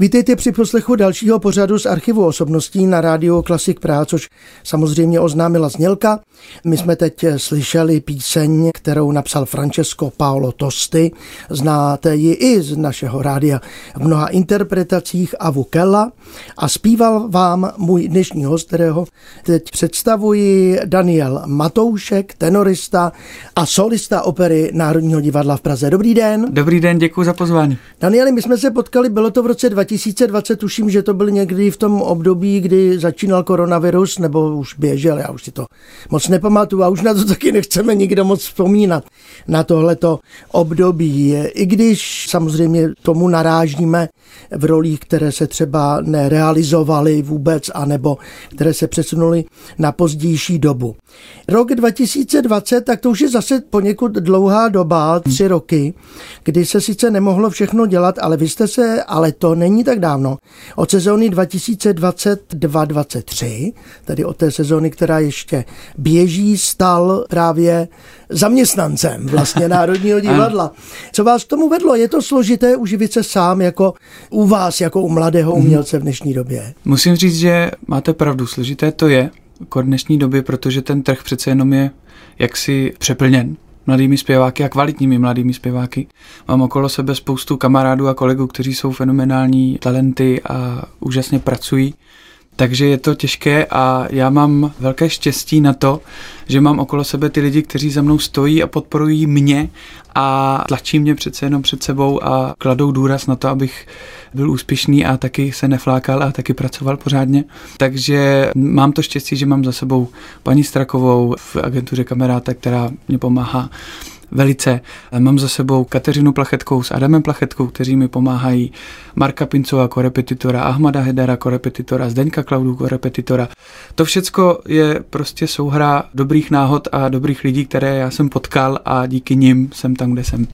Vítejte při poslechu dalšího pořadu z archivu osobností na rádio Klasik Praha, což samozřejmě oznámila znělka. My jsme teď slyšeli píseň, kterou napsal Francesco Paolo Tosti. Znáte ji i z našeho rádia v mnoha interpretacích a Vukella. A zpíval vám můj dnešní host, kterého teď představuji, Daniel Matoušek, tenorista a solista opery Národního divadla v Praze. Dobrý den. Dobrý den, děkuji za pozvání. Danieli, my jsme se potkali, bylo to v roce 2020, tuším, že to byl někdy v tom období, kdy začínal koronavirus, nebo už běžel, já už si to moc nepamatuju a už na to taky nechceme nikdo moc vzpomínat, na tohleto období. I když samozřejmě tomu narážíme v rolích, které se třeba nerealizovaly vůbec, anebo které se přesunuly na pozdější dobu. Rok 2020, tak to už je zase poněkud dlouhá doba, tři roky, kdy se sice nemohlo všechno dělat, ale vy jste se, ale to není tak dávno, od sezóny 2022-23, tedy od té sezóny, která ještě běží, stal právě zaměstnancem vlastně Národního divadla. Co vás k tomu vedlo? Je to složité uživit se sám jako u vás, jako u mladého mhm. umělce v dnešní době? Musím říct, že máte pravdu, složité to je, jako dnešní době, protože ten trh přece jenom je jaksi přeplněn mladými zpěváky a kvalitními mladými zpěváky. Mám okolo sebe spoustu kamarádů a kolegů, kteří jsou fenomenální talenty a úžasně pracují. Takže je to těžké a já mám velké štěstí na to, že mám okolo sebe ty lidi, kteří za mnou stojí a podporují mě a tlačí mě přece jenom před sebou a kladou důraz na to, abych byl úspěšný a taky se neflákal a taky pracoval pořádně. Takže mám to štěstí, že mám za sebou paní Strakovou v agentuře Kameráta, která mě pomáhá velice. Mám za sebou Kateřinu Plachetkou s Adamem Plachetkou, kteří mi pomáhají, Marka Pincova jako repetitora, Ahmada Hedera jako repetitora, Zdeňka Klaudu jako repetitora. To všecko je prostě souhra dobrých náhod a dobrých lidí, které já jsem potkal a díky nim jsem tam, kde jsem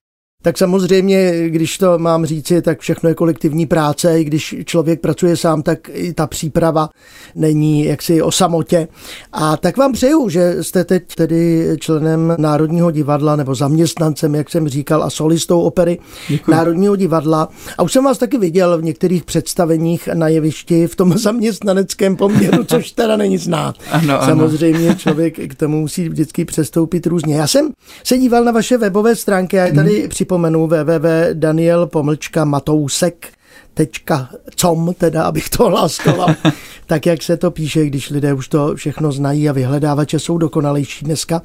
tak samozřejmě, když to mám říci, tak všechno je kolektivní práce, i když člověk pracuje sám, tak i ta příprava není jaksi o samotě. A tak vám přeju, že jste teď tedy členem Národního divadla nebo zaměstnancem, jak jsem říkal, a solistou opery Děkuji. Národního divadla. A už jsem vás taky viděl v některých představeních na jevišti v tom zaměstnaneckém poměru, což teda není znát. Ano, Samozřejmě ano. člověk k tomu musí vždycky přestoupit různě. Já jsem se díval na vaše webové stránky a je tady hmm. připomínám, připomenu www.daniel pomlčka matousek tečka com, teda abych to hláskala, tak jak se to píše, když lidé už to všechno znají a vyhledávače jsou dokonalejší dneska.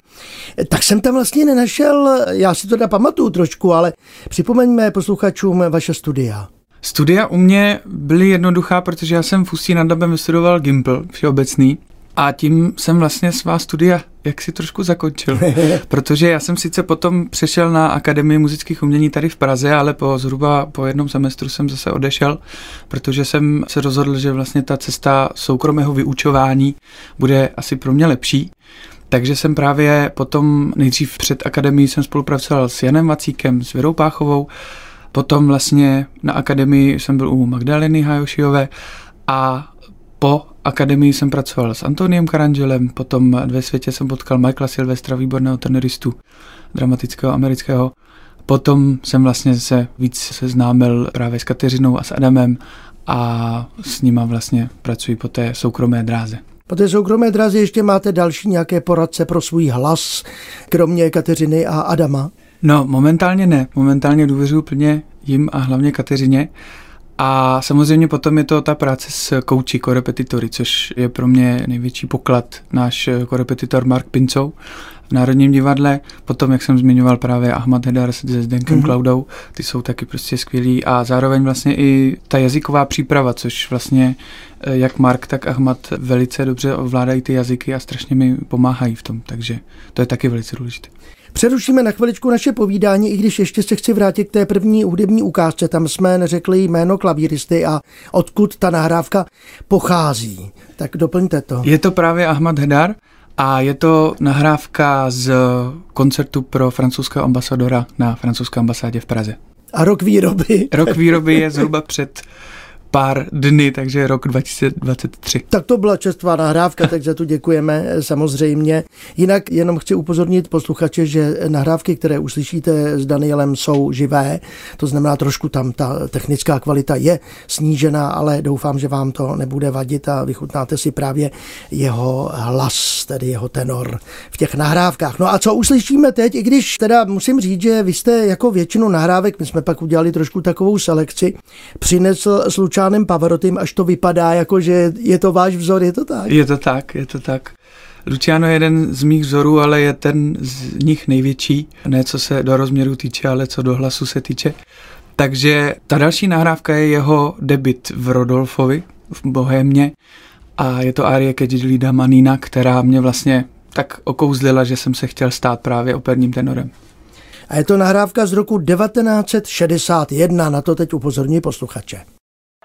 Tak jsem tam vlastně nenašel, já si to da pamatuju trošku, ale připomeňme posluchačům vaše studia. Studia u mě byly jednoduchá, protože já jsem v Ústí nad Dabem vystudoval Gimple všeobecný a tím jsem vlastně svá studia jak si trošku zakončil, protože já jsem sice potom přešel na Akademii muzických umění tady v Praze, ale po zhruba po jednom semestru jsem zase odešel, protože jsem se rozhodl, že vlastně ta cesta soukromého vyučování bude asi pro mě lepší. Takže jsem právě potom nejdřív před akademií jsem spolupracoval s Janem Vacíkem, s Věrou Páchovou, potom vlastně na akademii jsem byl u Magdaleny Hajošiové a po akademii jsem pracoval s Antoniem Karangelem, potom ve světě jsem potkal Michaela Silvestra, výborného tenoristu, dramatického amerického. Potom jsem vlastně se víc seznámil právě s Kateřinou a s Adamem a s nima vlastně pracuji po té soukromé dráze. Po té soukromé dráze ještě máte další nějaké poradce pro svůj hlas, kromě Kateřiny a Adama? No, momentálně ne. Momentálně důvěřuji plně jim a hlavně Kateřině. A samozřejmě potom je to ta práce s kouči, korepetitory, což je pro mě největší poklad náš korepetitor Mark Pincou v Národním divadle. Potom, jak jsem zmiňoval právě Ahmad Hedar se Zdenkem mm-hmm. Cloudou, ty jsou taky prostě skvělí a zároveň vlastně i ta jazyková příprava, což vlastně eh, jak Mark, tak Ahmad velice dobře ovládají ty jazyky a strašně mi pomáhají v tom, takže to je taky velice důležité. Přerušíme na chviličku naše povídání, i když ještě se chci vrátit k té první hudební ukázce. Tam jsme neřekli jméno klavíristy a odkud ta nahrávka pochází. Tak doplňte to. Je to právě Ahmad Hedar a je to nahrávka z koncertu pro francouzského ambasadora na francouzské ambasádě v Praze. A rok výroby? Rok výroby je zhruba před pár dny, takže rok 2023. Tak to byla čestvá nahrávka, tak za to děkujeme eh, samozřejmě. Jinak jenom chci upozornit posluchače, že nahrávky, které uslyšíte s Danielem, jsou živé, to znamená trošku tam ta technická kvalita je snížená, ale doufám, že vám to nebude vadit a vychutnáte si právě jeho hlas, tedy jeho tenor v těch nahrávkách. No a co uslyšíme teď, i když teda musím říct, že vy jste jako většinu nahrávek, my jsme pak udělali trošku takovou selekci, přinesl s Lučánem Pavarotým, až to vypadá jako, že je to váš vzor, je to tak? Je to tak, je to tak. Luciano je jeden z mých vzorů, ale je ten z nich největší, ne co se do rozměru týče, ale co do hlasu se týče. Takže ta další nahrávka je jeho debit v Rodolfovi, v Bohémě a je to Arie Kedžilida Manina, která mě vlastně tak okouzlila, že jsem se chtěl stát právě operním tenorem. A je to nahrávka z roku 1961, na to teď upozorní posluchače.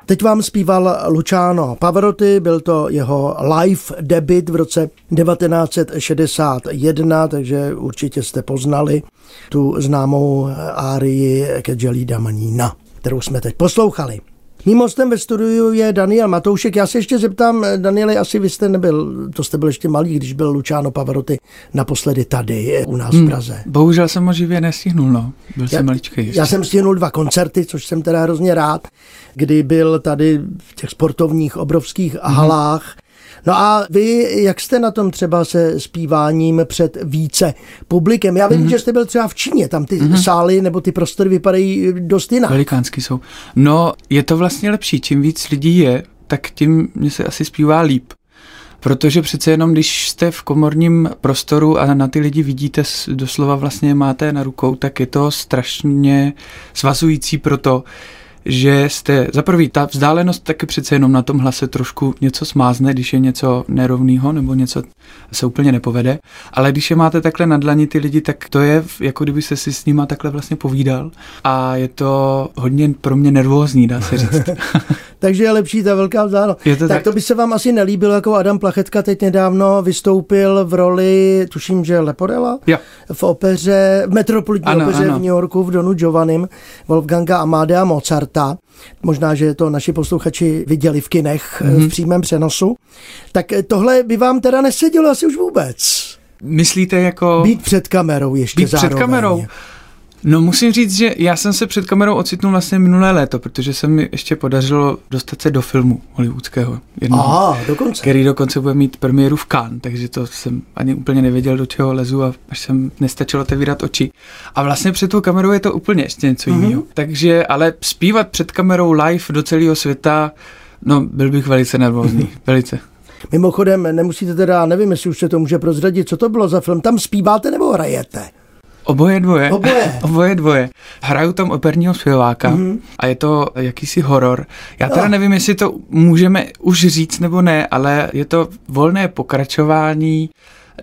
Teď vám zpíval Luciano Pavarotti, byl to jeho live debit v roce 1961, takže určitě jste poznali tu známou árii Kedželída Manina, kterou jsme teď poslouchali. Mým hostem ve studiu je Daniel Matoušek. Já se ještě zeptám, Danieli, asi vy jste nebyl, to jste byl ještě malý, když byl Luciano Pavarotti naposledy tady u nás hmm, v Praze. Bohužel jsem ho živě nestihnul, no. Byl já, jsem maličký. Ještě. Já jsem stihnul dva koncerty, což jsem teda hrozně rád, kdy byl tady v těch sportovních obrovských hmm. No a vy, jak jste na tom třeba se zpíváním před více publikem? Já vím, mm-hmm. že jste byl třeba v Číně, tam ty mm-hmm. sály nebo ty prostory vypadají dost jinak. Velikánský jsou. No, je to vlastně lepší, čím víc lidí je, tak tím mě se asi zpívá líp. Protože přece jenom, když jste v komorním prostoru a na ty lidi vidíte, doslova vlastně máte na rukou, tak je to strašně svazující pro to, že jste, za prvý, ta vzdálenost taky přece jenom na tom hlase trošku něco smázne, když je něco nerovného nebo něco se úplně nepovede, ale když je máte takhle na dlani ty lidi, tak to je jako kdyby se si s nima takhle vlastně povídal a je to hodně pro mě nervózní, dá se říct. Takže je lepší ta velká vzdálenost. To tak, tak to by se vám asi nelíbilo, jako Adam Plachetka teď nedávno vystoupil v roli, tuším, že Leporela, jo. v opeře, v metropolitní ano, opeře ano. v New Yorku v Donu Giovannim, Wolfganga Amadea Mozarta. Možná, že to naši posluchači viděli v kinech mm-hmm. v přímém přenosu. Tak tohle by vám teda nesedělo asi už vůbec. Myslíte jako... Být před kamerou ještě Být zároveň. před kamerou. No musím říct, že já jsem se před kamerou ocitnul vlastně minulé léto, protože se mi ještě podařilo dostat se do filmu hollywoodského. Jednoho, Aha, dokonce. Který dokonce bude mít premiéru v Cannes, takže to jsem ani úplně nevěděl, do čeho lezu a až jsem nestačilo otevírat oči. A vlastně před tou kamerou je to úplně ještě něco mm-hmm. jiného. Takže, ale zpívat před kamerou live do celého světa, no byl bych velice nervózní, velice. Mimochodem, nemusíte teda, nevím, jestli už se to může prozradit, co to bylo za film, tam zpíváte nebo hrajete? Oboje dvoje. Oboje. Oboje dvoje. Hraju tam operního zpěváka mm-hmm. a je to jakýsi horor. Já teda no. nevím, jestli to můžeme už říct nebo ne, ale je to volné pokračování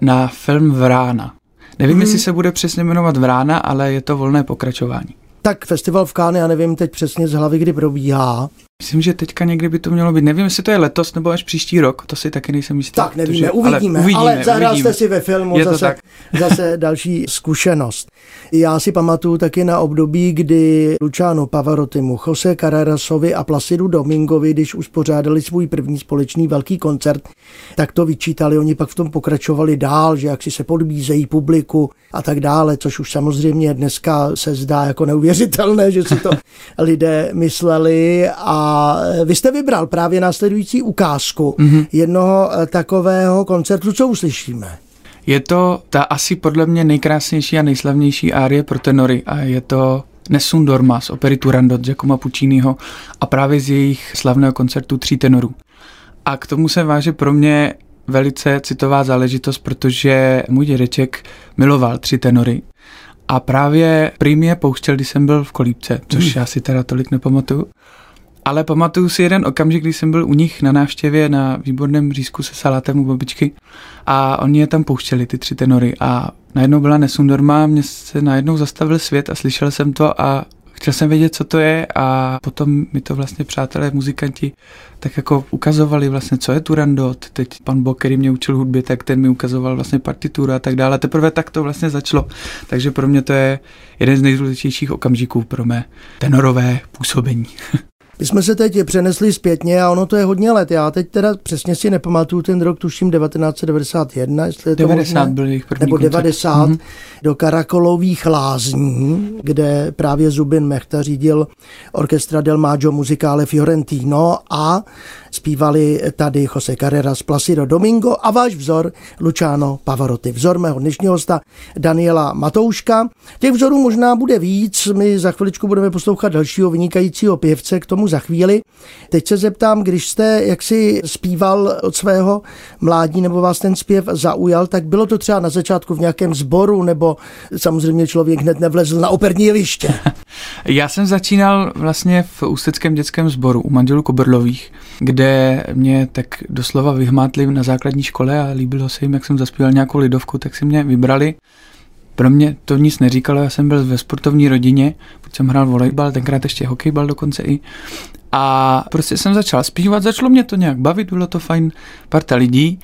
na film Vrána. Nevím, mm-hmm. jestli se bude přesně jmenovat Vrána, ale je to volné pokračování. Tak festival v Káne, já nevím teď přesně z hlavy, kdy probíhá. Myslím, že teďka někdy by to mělo být. Nevím, jestli to je letos nebo až příští rok, to si taky nejsem jistý. Tak nevíme, protože, uvidíme, ale, uvidíme, ale zahrál uvidíme. jste si ve filmu je zase, zase další zkušenost. Já si pamatuju taky na období, kdy Luciano Pavarottimu, Jose Carrerasovi a Placidu Domingovi, když uspořádali svůj první společný velký koncert, tak to vyčítali, oni pak v tom pokračovali dál, že jak si se podbízejí publiku a tak dále, což už samozřejmě dneska se zdá jako neuvěřitelné, že si to lidé mysleli a vy jste vybral právě následující ukázku mm-hmm. jednoho eh, takového koncertu. Co uslyšíme? Je to ta asi podle mě nejkrásnější a nejslavnější árie pro tenory a je to Nessun Dorma z opery Turandot Giacomo Pucciniho a právě z jejich slavného koncertu Tří tenorů. A k tomu se váže pro mě velice citová záležitost, protože můj dědeček miloval tři tenory a právě prý je pouštěl, když jsem byl v kolípce, což mm. já si teda tolik nepamatuju. Ale pamatuju si jeden okamžik, kdy jsem byl u nich na návštěvě na výborném řízku se salátem u babičky a oni je tam pouštěli, ty tři tenory a najednou byla Nesundorma, mě se najednou zastavil svět a slyšel jsem to a chtěl jsem vědět, co to je a potom mi to vlastně přátelé, muzikanti tak jako ukazovali vlastně, co je Turandot. Teď pan Bo, který mě učil hudbě, tak ten mi ukazoval vlastně partituru a tak dále. Teprve tak to vlastně začalo. Takže pro mě to je jeden z nejdůležitějších okamžiků pro mé tenorové působení. My jsme se teď přenesli zpětně a ono to je hodně let. Já teď teda přesně si nepamatuju ten rok, tuším 1991, jestli je to 90 možné, byl jejich první nebo koncert. 90 mm-hmm. do Karakolových lázní, kde právě Zubin Mechta řídil orchestra Del Maggio Musicale Fiorentino a zpívali tady Jose Carreras, Placido Domingo a váš vzor Luciano Pavarotti. Vzor mého dnešního hosta Daniela Matouška. Těch vzorů možná bude víc, my za chviličku budeme poslouchat dalšího vynikajícího pěvce, k tomu za chvíli. Teď se zeptám, když jste jaksi zpíval od svého mládí nebo vás ten zpěv zaujal, tak bylo to třeba na začátku v nějakém sboru nebo samozřejmě člověk hned nevlezl na operní jeviště? Já jsem začínal vlastně v Ústeckém dětském sboru u manželů Koberlových, kde mě tak doslova vyhmátli na základní škole a líbilo se jim, jak jsem zaspíval nějakou lidovku, tak si mě vybrali. Pro mě to nic neříkalo, já jsem byl ve sportovní rodině, protože jsem hrál volejbal, tenkrát ještě hokejbal dokonce i. A prostě jsem začal zpívat, začalo mě to nějak bavit, bylo to fajn parta lidí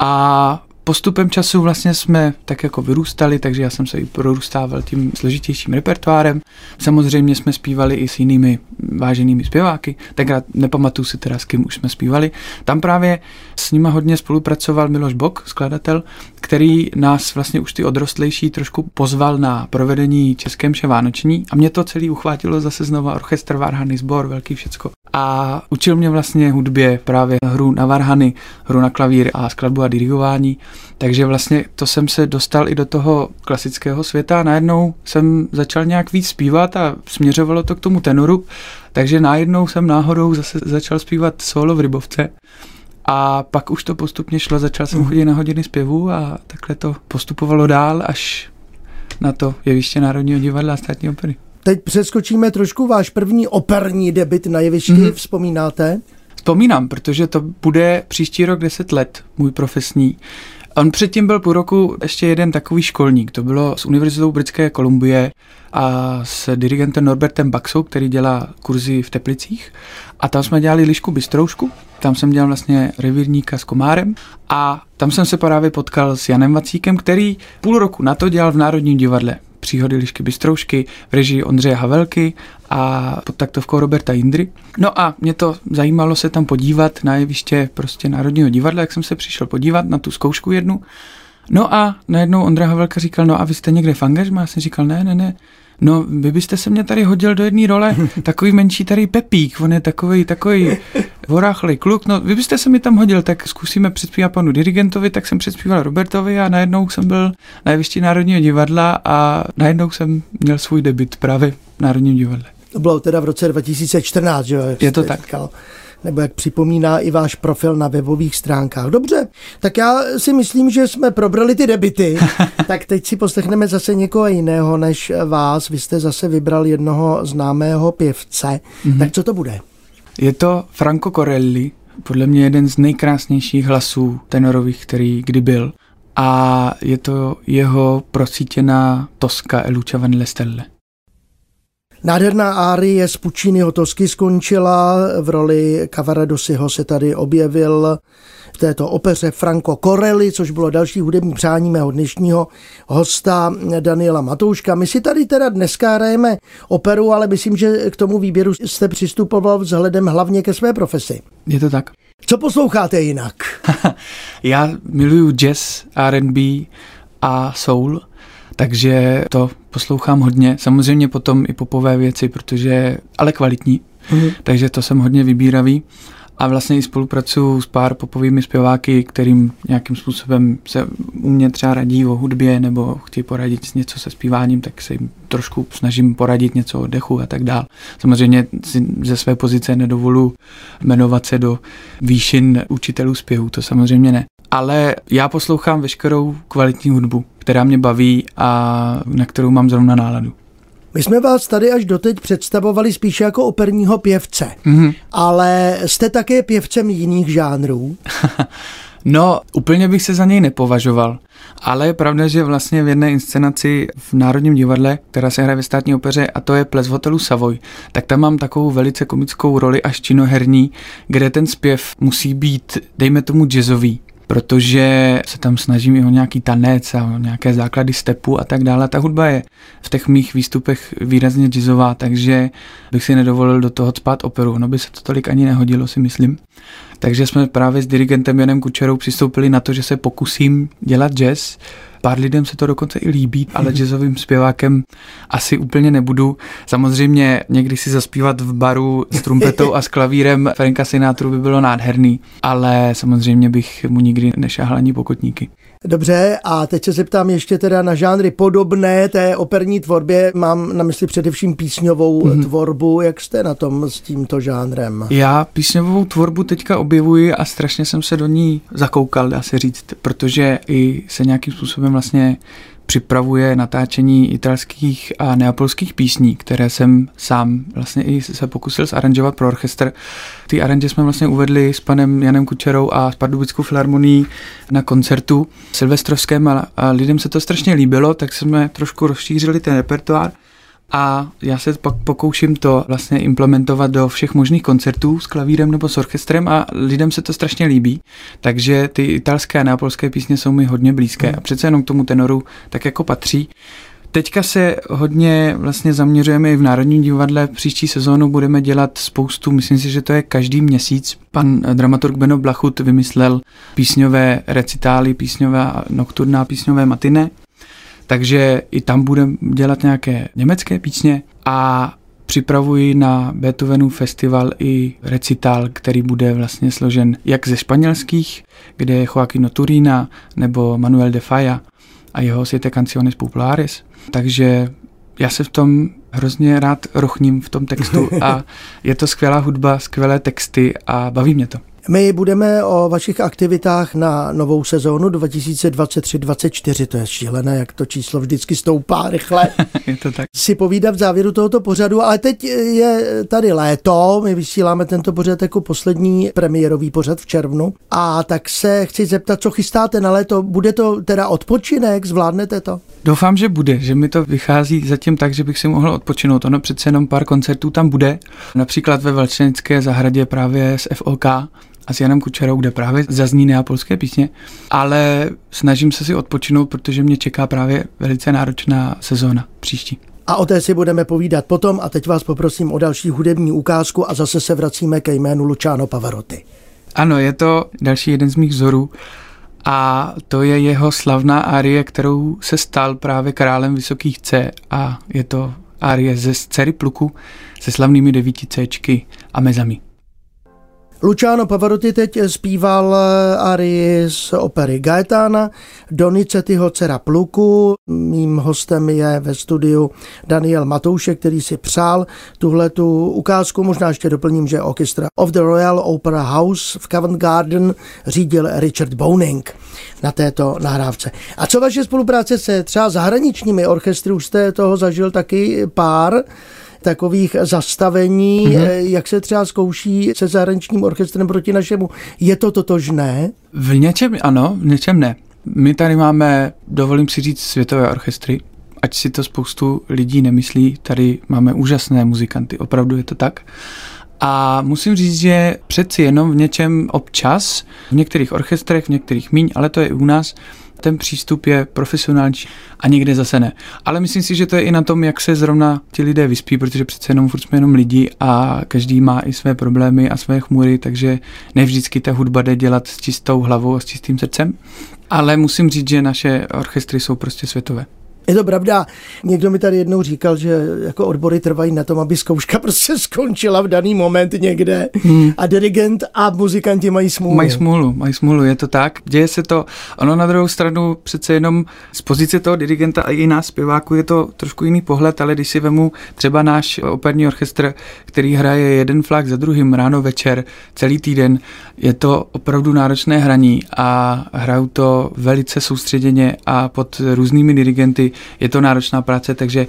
a postupem času vlastně jsme tak jako vyrůstali, takže já jsem se i prorůstával tím složitějším repertoárem. Samozřejmě jsme zpívali i s jinými váženými zpěváky, tenkrát nepamatuju si teda s kým už jsme zpívali. Tam právě s nima hodně spolupracoval Miloš Bok, skladatel, který nás vlastně už ty odrostlejší trošku pozval na provedení České mše Vánoční a mě to celý uchvátilo zase znova orchestr, varhany, sbor, velký všecko. A učil mě vlastně hudbě právě hru na varhany, hru na klavír a skladbu a dirigování. Takže vlastně to jsem se dostal i do toho klasického světa a najednou jsem začal nějak víc zpívat a směřovalo to k tomu tenoru, takže najednou jsem náhodou zase začal zpívat solo v Rybovce. A pak už to postupně šlo, začal jsem chodit na hodiny zpěvu a takhle to postupovalo dál až na to jeviště Národního divadla a státní opery. Teď přeskočíme trošku váš první operní debit na jevišti, mm-hmm. vzpomínáte? Vzpomínám, protože to bude příští rok 10 let, můj profesní. On předtím byl půl roku ještě jeden takový školník, to bylo s Univerzitou Britské Kolumbie a s dirigentem Norbertem Baxou, který dělá kurzy v Teplicích. A tam jsme dělali lišku bystroušku, tam jsem dělal vlastně revírníka s komárem. A tam jsem se právě potkal s Janem Vacíkem, který půl roku na to dělal v Národním divadle. Příhody Lišky Bystroušky v režii Ondřeje Havelky a pod taktovkou Roberta Indry. No a mě to zajímalo se tam podívat na jeviště prostě Národního divadla, jak jsem se přišel podívat na tu zkoušku jednu. No a najednou Ondra Havelka říkal, no a vy jste někde v angažmá? Já jsem říkal, ne, ne, ne. No, vy byste se mě tady hodil do jedné role, takový menší tady Pepík, on je takový, takový voráchlej kluk, no vy byste se mi tam hodil, tak zkusíme předspívat panu dirigentovi, tak jsem předspíval Robertovi a najednou jsem byl na jevišti Národního divadla a najednou jsem měl svůj debit právě v Národním divadle. To bylo teda v roce 2014, že jo? Je to tak. Říkal nebo jak připomíná i váš profil na webových stránkách. Dobře, tak já si myslím, že jsme probrali ty debity, tak teď si poslechneme zase někoho jiného než vás. Vy jste zase vybral jednoho známého pěvce. Mm-hmm. Tak co to bude? Je to Franco Corelli, podle mě jeden z nejkrásnějších hlasů tenorových, který kdy byl. A je to jeho prosítěná Toska e Lucia van le Stelle. Nádherná árie z Pucciniho Tosky skončila, v roli Cavaradosiho se tady objevil v této opeře Franco Corelli, což bylo další hudební přání mého dnešního hosta Daniela Matouška. My si tady teda dneska hrajeme operu, ale myslím, že k tomu výběru jste přistupoval vzhledem hlavně ke své profesi. Je to tak. Co posloucháte jinak? Já miluju jazz, R&B a soul, takže to poslouchám hodně. Samozřejmě potom i popové věci, protože, ale kvalitní, mm. takže to jsem hodně vybíravý. A vlastně i spolupracuju s pár popovými zpěváky, kterým nějakým způsobem se u mě třeba radí o hudbě nebo chtějí poradit něco se zpíváním, tak se jim trošku snažím poradit něco o dechu a tak dál. Samozřejmě si ze své pozice nedovolu jmenovat se do výšin učitelů zpěvu, to samozřejmě ne. Ale já poslouchám veškerou kvalitní hudbu, která mě baví a na kterou mám zrovna náladu. My jsme vás tady až doteď představovali spíše jako operního pěvce, mm-hmm. ale jste také pěvcem jiných žánrů? no, úplně bych se za něj nepovažoval. Ale je pravda, že vlastně v jedné inscenaci v Národním divadle, která se hraje ve státní opeře, a to je Ples v hotelu Savoy, tak tam mám takovou velice komickou roli až činoherní, kde ten zpěv musí být, dejme tomu, jazzový protože se tam snažím i o nějaký tanec a o nějaké základy stepu a tak dále. Ta hudba je v těch mých výstupech výrazně jazzová, takže bych si nedovolil do toho spát operu. No by se to tolik ani nehodilo, si myslím. Takže jsme právě s dirigentem Janem Kučerou přistoupili na to, že se pokusím dělat jazz, Pár lidem se to dokonce i líbí, ale jazzovým zpěvákem asi úplně nebudu. Samozřejmě někdy si zaspívat v baru s trumpetou a s klavírem Franka Sinatru by bylo nádherný, ale samozřejmě bych mu nikdy nešáhl ani pokotníky. Dobře, a teď se zeptám ještě teda na žánry podobné té operní tvorbě. Mám na mysli především písňovou mm-hmm. tvorbu. Jak jste na tom s tímto žánrem? Já písňovou tvorbu teďka objevuji a strašně jsem se do ní zakoukal, dá se říct, protože i se nějakým způsobem vlastně připravuje natáčení italských a neapolských písní, které jsem sám vlastně i se pokusil zaranžovat pro orchestr. Ty aranže jsme vlastně uvedli s panem Janem Kučerou a s Pardubickou filharmonií na koncertu silvestrovském a, lidem se to strašně líbilo, tak jsme trošku rozšířili ten repertoár a já se pak pokouším to vlastně implementovat do všech možných koncertů s klavírem nebo s orchestrem a lidem se to strašně líbí, takže ty italské a neapolské písně jsou mi hodně blízké hmm. a přece jenom k tomu tenoru tak jako patří. Teďka se hodně vlastně zaměřujeme i v Národním divadle. Příští sezónu budeme dělat spoustu, myslím si, že to je každý měsíc. Pan dramaturg Beno Blachut vymyslel písňové recitály, písňové nocturná, písňové matine takže i tam budeme dělat nějaké německé písně a připravuji na Beethovenův festival i recital, který bude vlastně složen jak ze španělských, kde je Joaquino Turina nebo Manuel de Falla a jeho Siete Canciones Populares. Takže já se v tom hrozně rád rochním v tom textu a je to skvělá hudba, skvělé texty a baví mě to. My budeme o vašich aktivitách na novou sezónu 2023-2024, to je šílené, jak to číslo vždycky stoupá rychle. je to tak. Si povídat v závěru tohoto pořadu, ale teď je tady léto, my vysíláme tento pořad jako poslední premiérový pořad v červnu a tak se chci zeptat, co chystáte na léto, bude to teda odpočinek, zvládnete to? Doufám, že bude, že mi to vychází zatím tak, že bych si mohl odpočinout. Ono přece jenom pár koncertů tam bude, například ve Valčenické zahradě právě s FOK, a s Janem Kučerou, kde právě zazní neapolské písně, ale snažím se si odpočinout, protože mě čeká právě velice náročná sezóna příští. A o té si budeme povídat potom a teď vás poprosím o další hudební ukázku a zase se vracíme ke jménu Luciano Pavarotti. Ano, je to další jeden z mých vzorů a to je jeho slavná árie, kterou se stal právě králem vysokých C a je to árie ze Dcery pluku se slavnými devíti Cčky a mezami. Luciano Pavarotti teď zpíval eh, arii z opery Gaetana, Donizettiho dcera Pluku. Mým hostem je ve studiu Daniel Matoušek, který si přál tuhle tu ukázku. Možná ještě doplním, že orchestra of the Royal Opera House v Covent Garden řídil Richard Boning na této nahrávce. A co vaše spolupráce se třeba zahraničními orchestry? Už jste toho zažil taky pár takových zastavení, mm-hmm. jak se třeba zkouší se zahraničním orchestrem proti našemu. Je to totožné? V něčem ano, v něčem ne. My tady máme, dovolím si říct, světové orchestry, ať si to spoustu lidí nemyslí, tady máme úžasné muzikanty, opravdu je to tak. A musím říct, že přeci jenom v něčem občas, v některých orchestrech, v některých míň, ale to je i u nás, ten přístup je profesionální a někde zase ne. Ale myslím si, že to je i na tom, jak se zrovna ti lidé vyspí, protože přece jenom furt jsme jenom lidi a každý má i své problémy a své chmury, takže ne vždycky ta hudba jde dělat s čistou hlavou a s čistým srdcem. Ale musím říct, že naše orchestry jsou prostě světové. Je to pravda. Někdo mi tady jednou říkal, že jako odbory trvají na tom, aby zkouška prostě skončila v daný moment někde hmm. a dirigent a muzikanti mají smůlu. Mají smůlu, mají smůlu, je to tak. Děje se to, ono na druhou stranu přece jenom z pozice toho dirigenta a i nás zpěváku je to trošku jiný pohled, ale když si vemu třeba náš operní orchestr, který hraje jeden flak za druhým ráno, večer, celý týden, je to opravdu náročné hraní a hrajou to velice soustředěně a pod různými dirigenty je to náročná práce, takže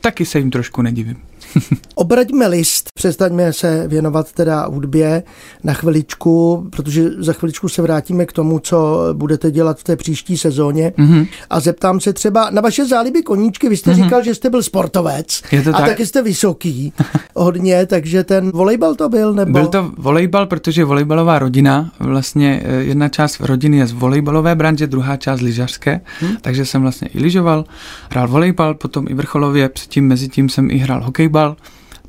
taky se jim trošku nedivím. Obraťme list, přestaňme se věnovat teda hudbě na chviličku, protože za chviličku se vrátíme k tomu, co budete dělat v té příští sezóně. Mm-hmm. A zeptám se třeba na vaše záliby koníčky. Vy jste mm-hmm. říkal, že jste byl sportovec Je to a tak? taky jste vysoký hodně, takže ten volejbal to byl? Nebo? Byl to volejbal, protože volejbalová rodina, vlastně eh, jedna část rodiny je z volejbalové branže, druhá část lyžařské, hmm. takže jsem vlastně i lyžoval, hrál volejbal, potom i vrcholově, předtím mezi tím jsem i hrál hokejbal,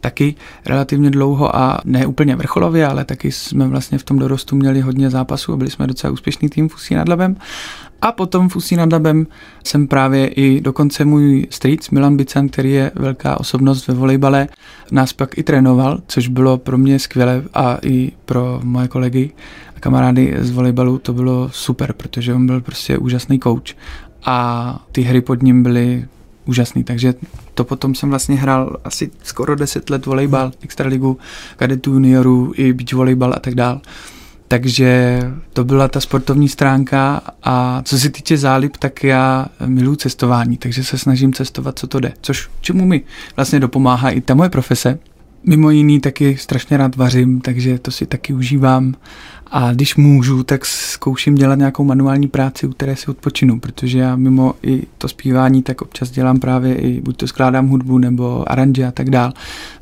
taky relativně dlouho a ne úplně vrcholově, ale taky jsme vlastně v tom dorostu měli hodně zápasů a byli jsme docela úspěšný tým v Ústí nad Labem. A potom v Ústí nad Labem jsem právě i dokonce můj strýc Milan Bican, který je velká osobnost ve volejbale, nás pak i trénoval, což bylo pro mě skvělé a i pro moje kolegy a kamarády z volejbalu to bylo super, protože on byl prostě úžasný coach a ty hry pod ním byly úžasný, takže to potom jsem vlastně hrál asi skoro 10 let volejbal, extraligu, kadetů, juniorů, i beach volejbal a tak dál. Takže to byla ta sportovní stránka a co se týče zálib, tak já miluji cestování, takže se snažím cestovat, co to jde, což čemu mi vlastně dopomáhá i ta moje profese. Mimo jiný taky strašně rád vařím, takže to si taky užívám a když můžu, tak zkouším dělat nějakou manuální práci, u které si odpočinu, protože já mimo i to zpívání, tak občas dělám právě i buď to skládám hudbu nebo aranže a tak dál,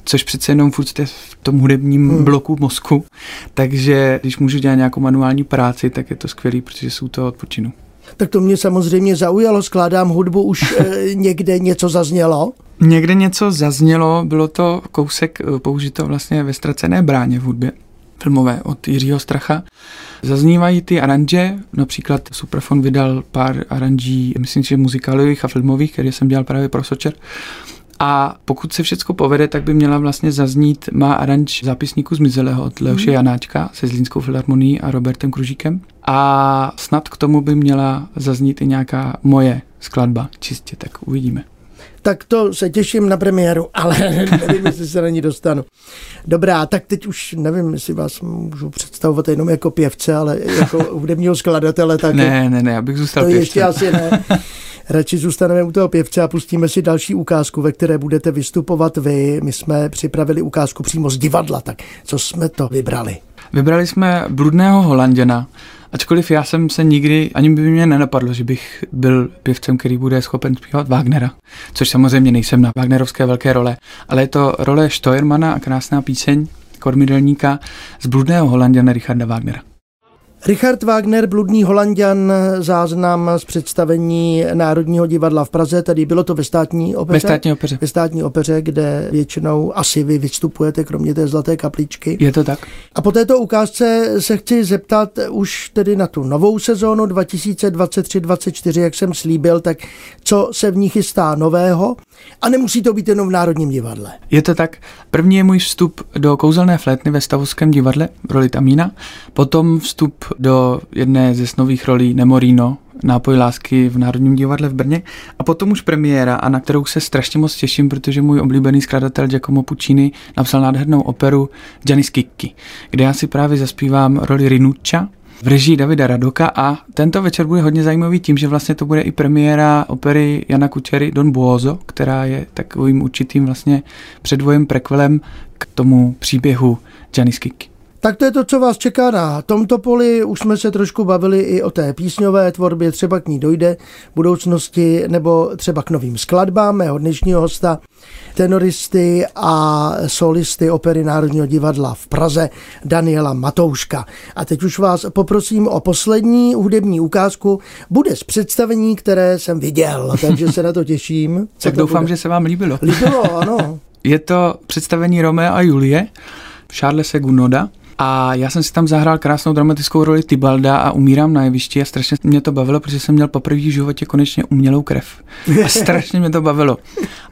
což přece jenom furt jste v tom hudebním hmm. bloku mozku, takže když můžu dělat nějakou manuální práci, tak je to skvělý, protože jsou to odpočinu. Tak to mě samozřejmě zaujalo, skládám hudbu, už e, někde něco zaznělo? Někde něco zaznělo, bylo to kousek eh, použito vlastně ve ztracené bráně v hudbě filmové od Jiřího Stracha. Zaznívají ty aranže, například Superfon vydal pár aranží, myslím si, že muzikálových a filmových, které jsem dělal právě pro Sočer. A pokud se všechno povede, tak by měla vlastně zaznít má aranž zápisníku Zmizelého od Leoše mm. Janáčka se Zlínskou filharmonií a Robertem Kružíkem. A snad k tomu by měla zaznít i nějaká moje skladba, čistě, tak uvidíme tak to se těším na premiéru, ale nevím, jestli se na ní dostanu. Dobrá, tak teď už nevím, jestli vás můžu představovat jenom jako pěvce, ale jako hudebního skladatele. Tak ne, ne, ne, abych zůstal To pěvcem. ještě asi ne. Radši zůstaneme u toho pěvce a pustíme si další ukázku, ve které budete vystupovat vy. My jsme připravili ukázku přímo z divadla, tak co jsme to vybrali? Vybrali jsme Bludného Holanděna, Ačkoliv já jsem se nikdy, ani by mě nenapadlo, že bych byl pěvcem, který bude schopen zpívat Wagnera, což samozřejmě nejsem na Wagnerovské velké role, ale je to role Steuermana a krásná píseň kormidelníka z bludného Holanděna Richarda Wagnera. Richard Wagner, bludný holanděn, záznam z představení Národního divadla v Praze, tedy bylo to ve státní opeře. Ve státní opeře. Ve státní opeře, kde většinou asi vy vystupujete, kromě té zlaté kapličky. Je to tak. A po této ukázce se chci zeptat už tedy na tu novou sezónu 2023-2024, jak jsem slíbil, tak co se v ní chystá nového? A nemusí to být jenom v Národním divadle. Je to tak. První je můj vstup do kouzelné flétny ve Stavovském divadle roli Tamína, potom vstup do jedné ze nových rolí Nemorino, nápoj lásky v Národním divadle v Brně a potom už premiéra, a na kterou se strašně moc těším, protože můj oblíbený skladatel Giacomo Puccini napsal nádhernou operu Gianni Schicchi, kde já si právě zaspívám roli Rinuccia, v režii Davida Radoka a tento večer bude hodně zajímavý tím, že vlastně to bude i premiéra opery Jana Kučery Don Buoso, která je takovým určitým vlastně předvojem, prekvelem k tomu příběhu Gianni Schicchi. Tak to je to, co vás čeká na tomto poli. Už jsme se trošku bavili i o té písňové tvorbě, třeba k ní dojde v budoucnosti, nebo třeba k novým skladbám mého dnešního hosta, tenoristy a solisty opery Národního divadla v Praze Daniela Matouška. A teď už vás poprosím o poslední hudební ukázku. Bude z představení, které jsem viděl, takže se na to těším. Co tak to doufám, bude? že se vám líbilo. Líbilo, ano. Je to představení Romea a Julie, Charlesa Gunoda, a já jsem si tam zahrál krásnou dramatickou roli Tybalda a umírám na jevišti a strašně mě to bavilo, protože jsem měl poprvé v životě konečně umělou krev. A strašně mě to bavilo.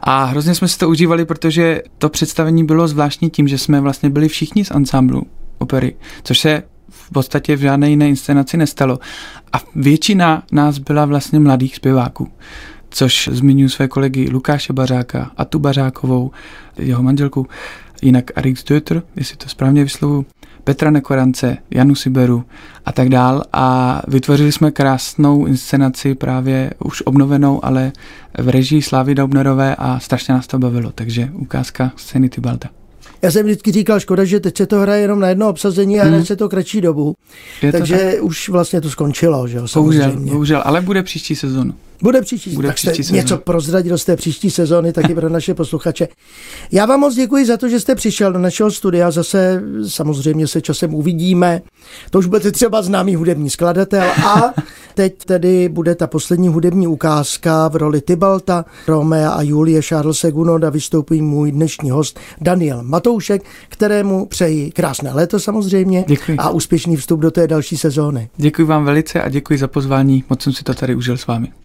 A hrozně jsme si to užívali, protože to představení bylo zvláštní tím, že jsme vlastně byli všichni z ansámblu opery, což se v podstatě v žádné jiné inscenaci nestalo. A většina nás byla vlastně mladých zpěváků což zmiňuji své kolegy Lukáše Bařáka, Atu Bařákovou, jeho manželku, jinak Arik Stöter, jestli to správně vyslovu, Petra Nekorance, Janu Siberu a tak dál a vytvořili jsme krásnou inscenaci právě už obnovenou, ale v režii Slávy Daubnerové a strašně nás to bavilo, takže ukázka scény Tybalda. Já jsem vždycky říkal, škoda, že teď se to hraje jenom na jedno obsazení a hmm. hraje se to kratší dobu. Je Takže tak? už vlastně to skončilo, že jo, Bohužel, bohužel, ale bude příští sezonu. Bude příští, Bude tak příští jste něco prozradil z té příští sezóny taky pro naše posluchače. Já vám moc děkuji za to, že jste přišel do našeho studia. Zase samozřejmě se časem uvidíme. To už budete třeba známý hudební skladatel. A teď tedy bude ta poslední hudební ukázka v roli Tybalta, Romea a Julie Charles Seguno a vystoupí můj dnešní host Daniel Matoušek, kterému přeji krásné léto samozřejmě děkuji. a úspěšný vstup do té další sezóny. Děkuji vám velice a děkuji za pozvání. Moc jsem si to tady užil s vámi.